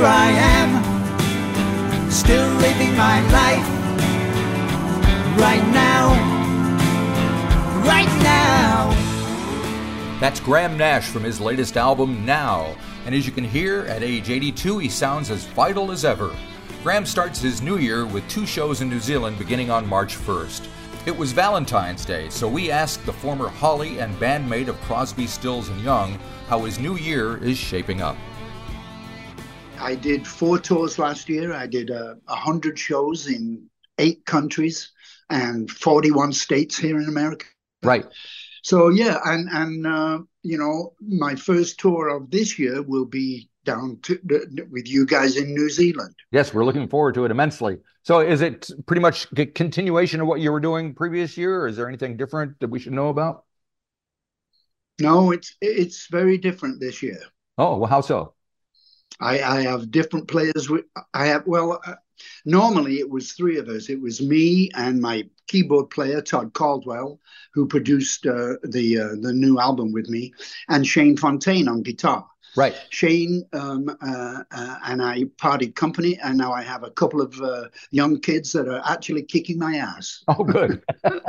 here I am, still living my life. Right now, right now. That's Graham Nash from his latest album, Now. And as you can hear, at age 82, he sounds as vital as ever. Graham starts his new year with two shows in New Zealand beginning on March 1st. It was Valentine's Day, so we asked the former Hollie and bandmate of Crosby, Stills and Young how his new year is shaping up. I did four tours last year. I did uh, a uh, hundred shows in eight countries and 41 states here in America. Right. So yeah, and and uh, you know, my first tour of this year will be down to with you guys in New Zealand. Yes, we're looking forward to it immensely. So, is it pretty much a continuation of what you were doing previous year, or is there anything different that we should know about? No, it's it's very different this year. Oh, well, how so? I, I have different players. I have well, uh, normally it was three of us. It was me and my keyboard player Todd Caldwell, who produced uh, the uh, the new album with me, and Shane Fontaine on guitar. Right. Shane um, uh, uh, and I parted company, and now I have a couple of uh, young kids that are actually kicking my ass. Oh, good. oh,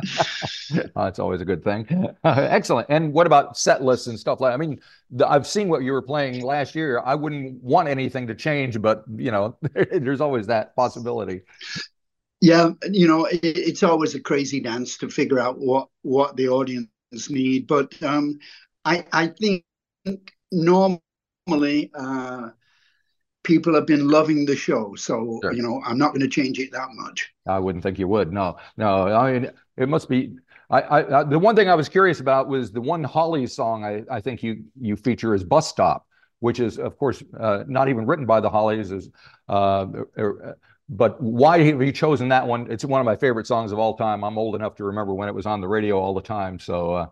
that's always a good thing. excellent. And what about set lists and stuff like? I mean, the, I've seen what you were playing last year. I wouldn't want anything to change, but you know, there's always that possibility. Yeah, you know, it, it's always a crazy dance to figure out what what the audience need, but um, I I think normal normally uh, people have been loving the show. So, sure. you know, I'm not going to change it that much. I wouldn't think you would. No, no. I mean, it must be. I, I, I the one thing I was curious about was the one Holly song I, I think you you feature is Bus Stop, which is of course uh, not even written by the Hollies. Is uh, er, but why have you chosen that one? It's one of my favorite songs of all time. I'm old enough to remember when it was on the radio all the time. So uh,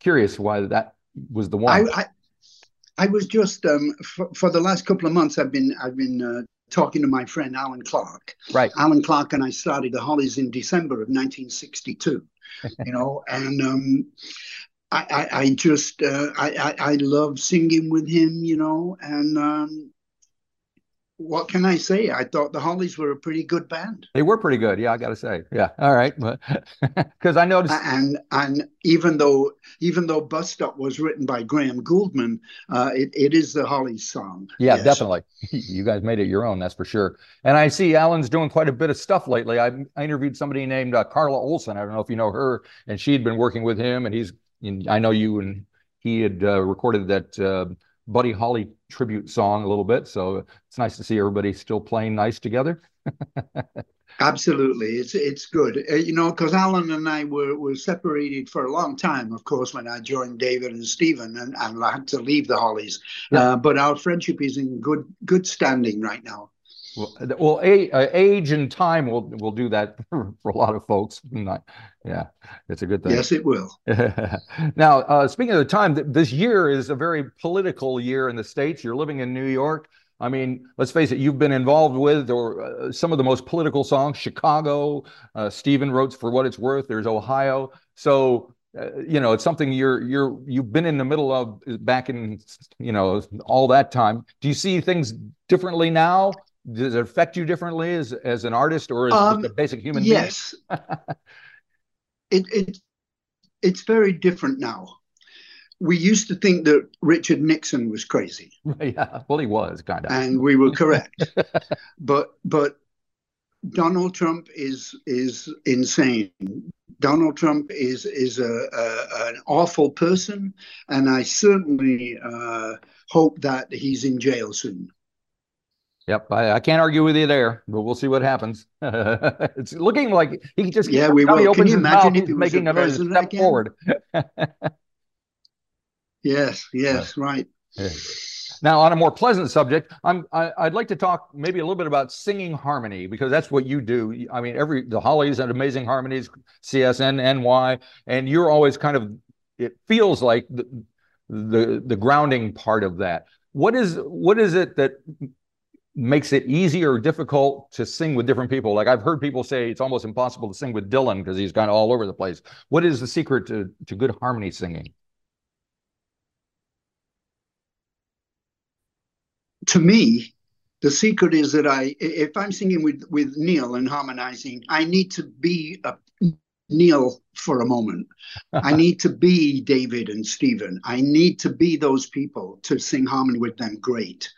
curious why that was the one. I, I was just um, for, for, the last couple of months. I've been I've been uh, talking to my friend Allan Clarke. Right. Allan Clarke and I started the Hollies in December of 1962. you know, and um, I, I, I, just uh, I, I, I love singing with him. You know, and um, what can I say? I thought the Hollies were a pretty good band. They were pretty good, yeah. I got to say, yeah. All right, because I noticed, and and even though even though Bus Stop was written by Graham Gouldman, uh, it it is the Hollies song. Yeah, yes. definitely. You guys made it your own, that's for sure. And I see Allan's doing quite a bit of stuff lately. I, I interviewed somebody named uh, Carla Olson. I don't know if you know her, and she had been working with him, and he's. And I know you and he had uh, recorded that uh, Buddy Holly tribute song a little bit. So it's nice to see everybody still playing nice together. Absolutely, it's it's good, uh, you know, because Allan and I were were separated for a long time. Of course, when I joined David and Stephen, and, and I had to leave the Hollies. Yeah. Uh, but our friendship is in good good standing right now. Well, well a, uh, age and time will will do that for, for a lot of folks. Not, yeah, it's a good thing. Yes, it will. now, uh, speaking of the time, this year is a very political year in the states. You're living in New York. I mean, let's face it, you've been involved with or uh, some of the most political songs. Chicago, uh, Stephen wrote "For What It's Worth." There's Ohio. So uh, you know, it's something you're you're you've been in the middle of back in you know all that time. Do you see things differently now? Does it affect you differently as as an artist or as um, a basic human yes. being? Yes. it, it it's very different now. We used to think that Richard Nixon was crazy. Yeah, well, he was kind of, and we were correct. but but Donald Trump is is insane. Donald Trump is is a, a an awful person, and I certainly uh, hope that he's in jail soon. Yep, I, I, can't argue with you there, but we'll see what happens. it's looking like he just yeah, we will. Can you imagine if he was making another step again? forward? yes, yes, right. Now, on a more pleasant subject, I'm I, would like to talk maybe a little bit about singing harmony because that's what you do. I mean, every the Hollies and amazing harmonies, CSN, NY, and you're always kind of. It feels like the the, the grounding part of that. What is what is it that makes it easy or difficult to sing with different people. Like I've heard people say it's almost impossible to sing with Dylan because he's kind of all over the place. What is the secret to, to good harmony singing? To me, the secret is that I, if I'm singing with with Neil and harmonizing, I need to be a Neil for a moment. I need to be David and Stephen. I need to be those people to sing harmony with them great,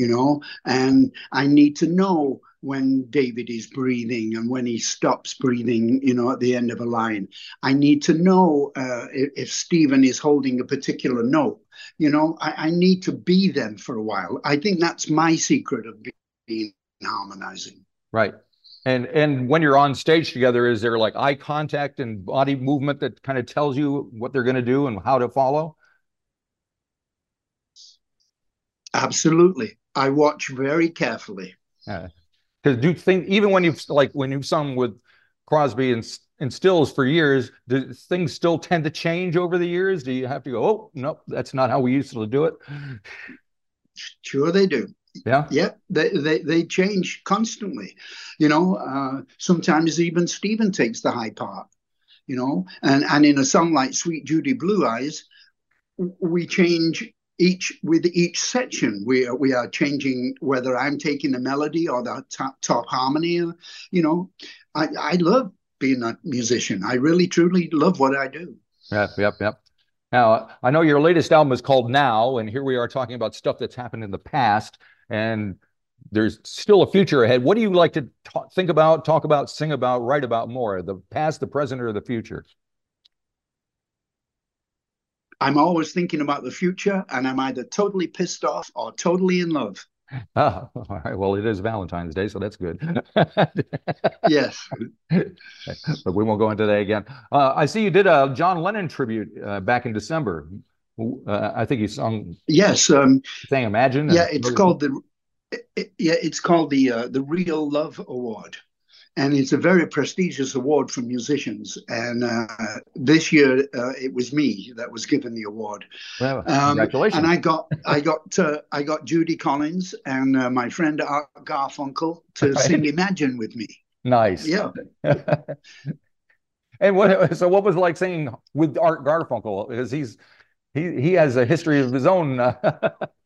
you know, and I need to know when David is breathing and when he stops breathing, you know, at the end of a line. I need to know uh, if, if Stephen is holding a particular note. You know, I, I, need to be them for a while. I think that's my secret of being harmonizing. Right. And and when you're on stage together, is there like eye contact and body movement that kind of tells you what they're going to do and how to follow? Absolutely. I watch very carefully. Yeah. Because do you think even when you've like when you've sung with Crosby and and Stills for years, do things still tend to change over the years? Do you have to go, oh nope, that's not how we used to do it? Sure, they do. Yeah. Yeah. They, they, they change constantly. You know, uh, sometimes even Stephen takes the high part, you know, and, and in a song like Suite: Judy Blue Eyes, we change each with each section we are, we are changing whether i'm taking the melody or the top, top harmony you know i i love being a musician i really truly love what i do yep yep yep now i know your latest album is called now and here we are talking about stuff that's happened in the past and there's still a future ahead. What do you like to think about, talk about, sing about, write about more? The past, the present, or the future? I'm always thinking about the future, and I'm either totally pissed off or totally in love. Oh, all right. Well, it is Valentine's Day, so that's good. yes. but we won't go into that again. Uh, I see you did a John Lennon tribute uh, back in December. Uh, I think you sung. Yes. Um, thing Imagine. Yeah, it's called the. It, yeah, it's called the uh, the Real Love Award, and it's a very prestigious award for musicians. And uh, this year, uh, it was me that was given the award. Well, um, congratulations! And I got I got uh, I got Judy Collins and uh, my friend Art Garfunkel to right. sing Imagine with me. Nice. Yeah. and what? So, what was like singing with Art Garfunkel? Because he's he he has a history of his own.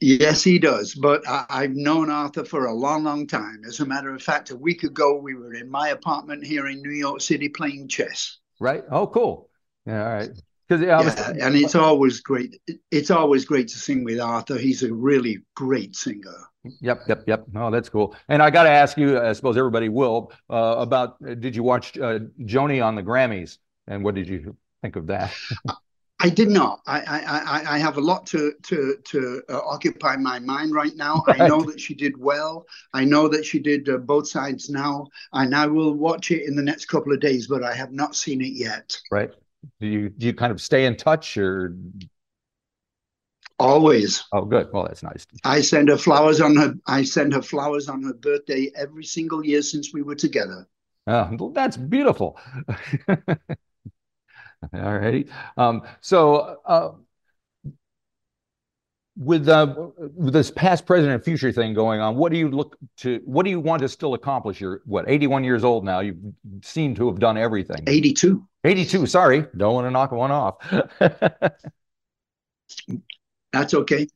yes, he does. But I, have known Arthur for a long, long time. As a matter of fact, a week ago we were in my apartment here in New York City playing chess. Right. Oh, cool. Yeah. All right. Because yeah, yeah, and it's always great. It's always great to sing with Arthur. He's a really great singer. Yep, yep, yep. Oh, that's cool. And I got to ask you, I suppose everybody will, uh, about uh, did you watch uh, Joni on the Grammys, and what did you think of that? I did not. I I, I have a lot to to to uh, occupy my mind right now. Right. I know that she did well. I know that she did uh, both sides now, and I will watch it in the next couple of days. But I have not seen it yet. Right. Do you do you kind of stay in touch or? Always. Oh, good. Well, that's nice. I send her flowers on her. I send her flowers on her birthday every single year since we were together. Oh, that's beautiful. All righty. Um, so uh, with, uh, with this past, present, and future thing going on, what do you look to? What do you want to still accomplish? You're what 81 years old now. You seem to have done everything. 82. 82. Sorry, don't want to knock one off. That's okay.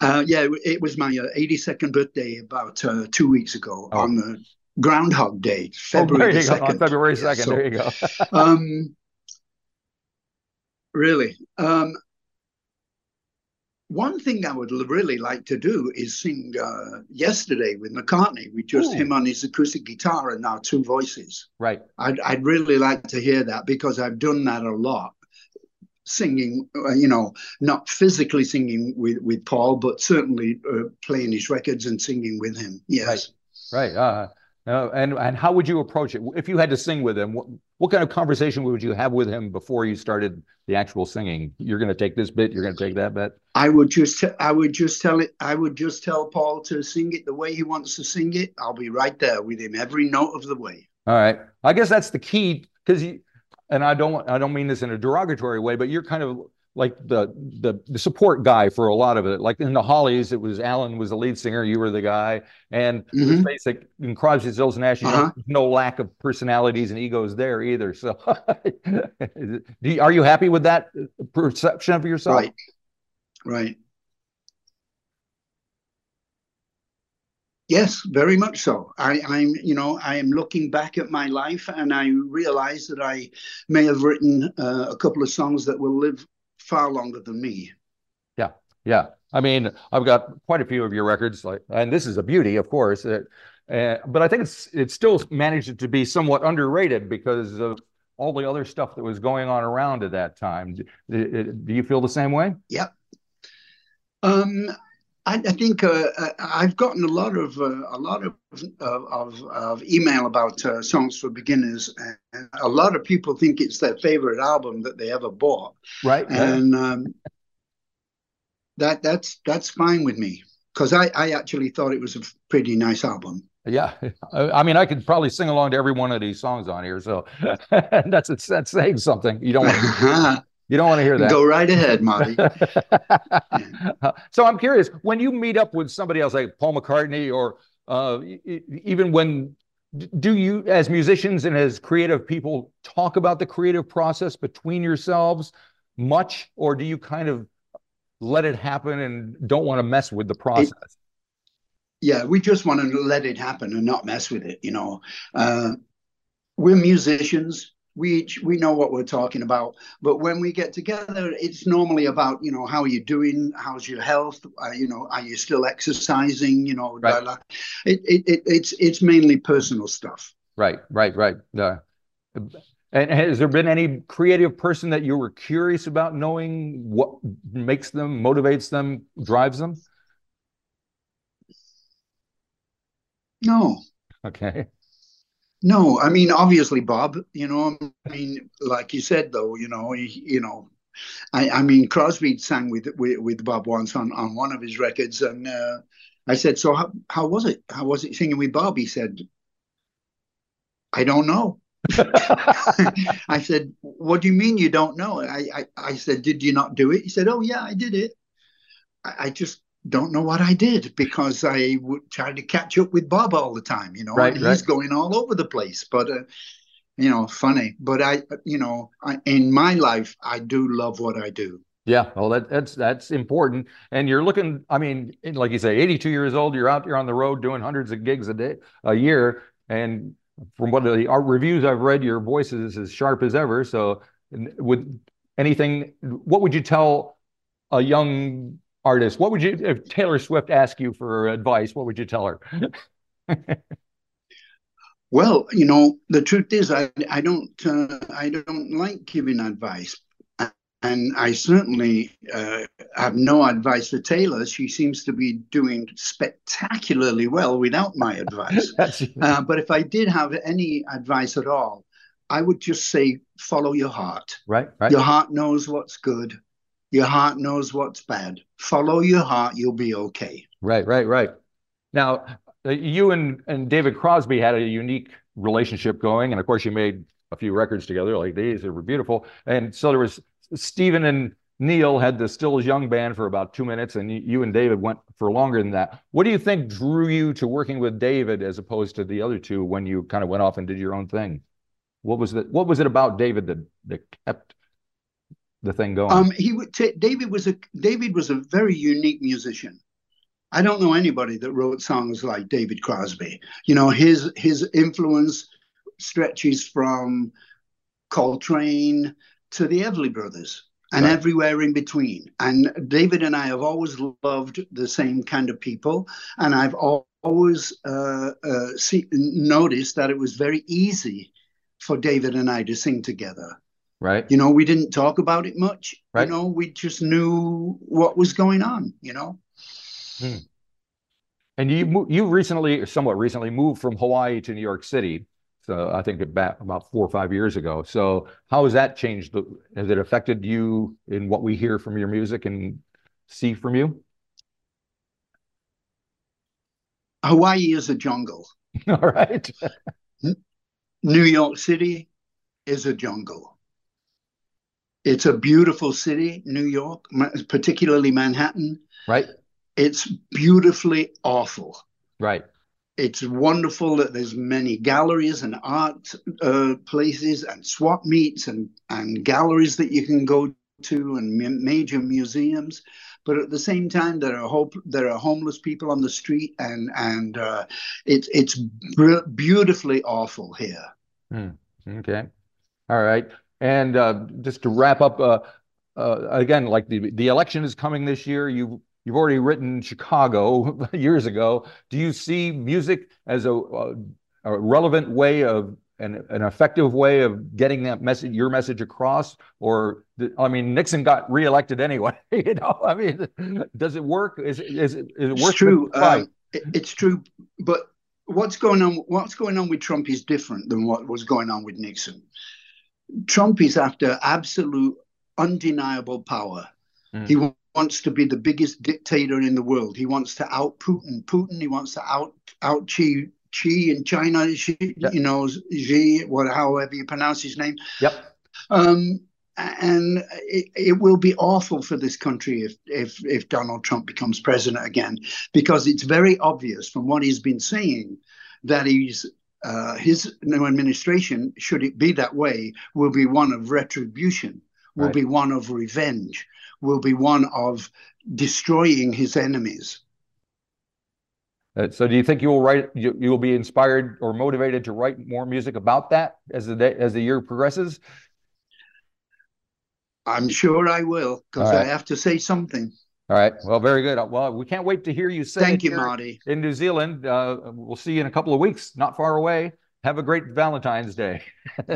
Uh, yeah, it was my 82nd uh, birthday about uh, two weeks ago oh. on the Groundhog Day, February oh, 2nd. On February 2nd. Yeah, so, there you go. um, really. Um, one thing I would really like to do is sing uh, yesterday with McCartney with just Ooh. him on his acoustic guitar and now two voices. Right. I'd, I'd really like to hear that because I've done that a lot. Singing, uh, you know, not physically singing with, with Paul, but certainly uh, playing his records and singing with him. Yes. Right. Right. Uh, uh, and and how would you approach it if you had to sing with him? What, what kind of conversation would you have with him before you started the actual singing? You're going to take this bit. You're going to take that bit. I would just I would just tell it. I would just tell Paul to sing it the way he wants to sing it. I'll be right there with him every note of the way. All right. I guess that's the key because you. And I don't I don't mean this in a derogatory way, but you're kind of like the, the, the support guy for a lot of it. Like in the Hollies, it was Allan was the lead singer, you were the guy, and mm-hmm. basic in Crosby, Stills, Nash. Uh-huh. no lack of personalities and egos there either. So, you, are you happy with that perception of yourself? Right, right. Yes, very much so. I, I'm, you know, I am looking back at my life and I realize that I may have written uh, a couple of songs that will live far longer than me. Yeah, yeah. I mean, I've got quite a few of your records, like, and this is a beauty, of course. Uh, uh, but I think it's it still managed to be somewhat underrated because of all the other stuff that was going on around at that time. Do, do you feel the same way? Yep. Um, I, I think uh, uh, I've gotten a lot of uh, a lot of of, of email about uh, songs for beginners, and a lot of people think it's their favorite album that they ever bought. Right, and um, that that's that's fine with me because I I actually thought it was a pretty nice album. Yeah, I mean, I could probably sing along to every one of these songs on here, so that's that's saying something. You don't want to. You don't want to hear that. Go right ahead, Marty. so I'm curious when you meet up with somebody else like Paul McCartney or uh, even when do you as musicians and as creative people talk about the creative process between yourselves much or do you kind of let it happen and don't want to mess with the process it, yeah we just want to let it happen and not mess with it you know uh, we're musicians we each we know what we're talking about. But when we get together it's normally about you know how are you doing? How's your health? Uh, you know are you still exercising? You know right. it, it, it, it's it's mainly personal stuff. Right right right. Uh, and has there been any creative person that you were curious about knowing what makes them motivates them drives them? No. Okay no, I mean obviously Bob. You know, I mean, like you said though, you know, he, you know, I, I mean Crosby sang with, with with Bob once on on one of his records, and uh, I said, so how how was it? How was it singing with Bob? He said, I don't know. I said, what do you mean you don't know? I, I I said, did you not do it? He said, oh yeah, I did it. I, I just don't know what I did because I would try to catch up with Bob all the time, you know. Right, he's right. going all over the place, but uh, you know, funny. But I, you know, I, in my life, I do love what I do. Yeah, well, that, that's that's important. And you're looking, I mean, like you say, 82 years old. You're out there on the road doing hundreds of gigs a day, a year. And from what the art reviews I've read, your voice is as sharp as ever. So, with anything, what would you tell a young artist, what would you, if Taylor Swift asked you for advice, what would you tell her? well, you know, the truth is, I, I don't, uh, I don't like giving advice. And I certainly uh, have no advice for Taylor. She seems to be doing spectacularly well without my advice. uh, but if I did have any advice at all, I would just say follow your heart. Right, right. Your heart knows what's good. Your heart knows what's bad. Follow your heart, you'll be okay. Right, right, right. Now, uh, you and, and David Crosby had a unique relationship going. And of course, you made a few records together like these. They were beautiful. And so there was Stephen and Neil had the Still as Young band for about two minutes, and you and David went for longer than that. What do you think drew you to working with David as opposed to the other two when you kind of went off and did your own thing? What was it? What was it about David that that kept the thing going? Um, he would t- David was a David was a very unique musician. I don't know anybody that wrote songs like David Crosby. You know, his his influence stretches from Coltrane to the Everly Brothers and right. everywhere in between. And David and I have always loved the same kind of people, and I've always uh, uh, see, noticed that it was very easy for David and I to sing together. Right. You know, we didn't talk about it much. Right. You know, we just knew what was going on, you know. Hmm. And you you recently, somewhat recently, moved from Hawaii to New York City. So I think about about four or five years ago. So how has that changed? Has it affected you in what we hear from your music and see from you? Hawaii is a jungle. All right. New York City is a jungle. It's a beautiful city, New York, particularly Manhattan. Right. It's beautifully awful. Right. It's wonderful that there's many galleries and art uh, places and swap meets and, and galleries that you can go to and major museums. but at the same time, there are hope. There are homeless people on the street, and and uh, it's it's beautifully awful here. Hmm. Okay, all right. And uh, just to wrap up, uh, uh, again, like the the election is coming this year. You you've already written Chicago years ago. Do you see music as a, a, a relevant way of an, an effective way of getting that message, your message across? Or, I mean, Nixon got reelected anyway. you know, I mean, does it work? Is, is, it, is it worth it's true. It, it's true. But what's going on? What's going on with Trump is different than what was going on with Nixon. Trump is after absolute, undeniable power. Mm. He wants to be the biggest dictator in the world. He wants to out Putin. Putin. He wants to out out Xi Xi in China, Xi, yep. you know, Xi, what, however you pronounce his name. Yep. Um, and it, it, will be awful for this country if, if if Donald Trump becomes president again, because it's very obvious from what he's been saying that he's uh, his new administration, should it be that way, will be one of retribution, will right. be one of revenge, will be one of destroying his enemies. Uh, so do you think you will write you, you will be inspired or motivated to write more music about that as the day, as the year progresses? I'm sure I will because right. I have to say something. All right. Well, very good. Well, we can't wait to hear you say Thank you, Marty. In New Zealand. Uh, we'll see you in a couple of weeks, not far away. Have a great Valentine's Day.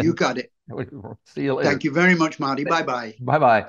you got it. see you later. Thank you very much, Marty. Bye bye. Bye bye.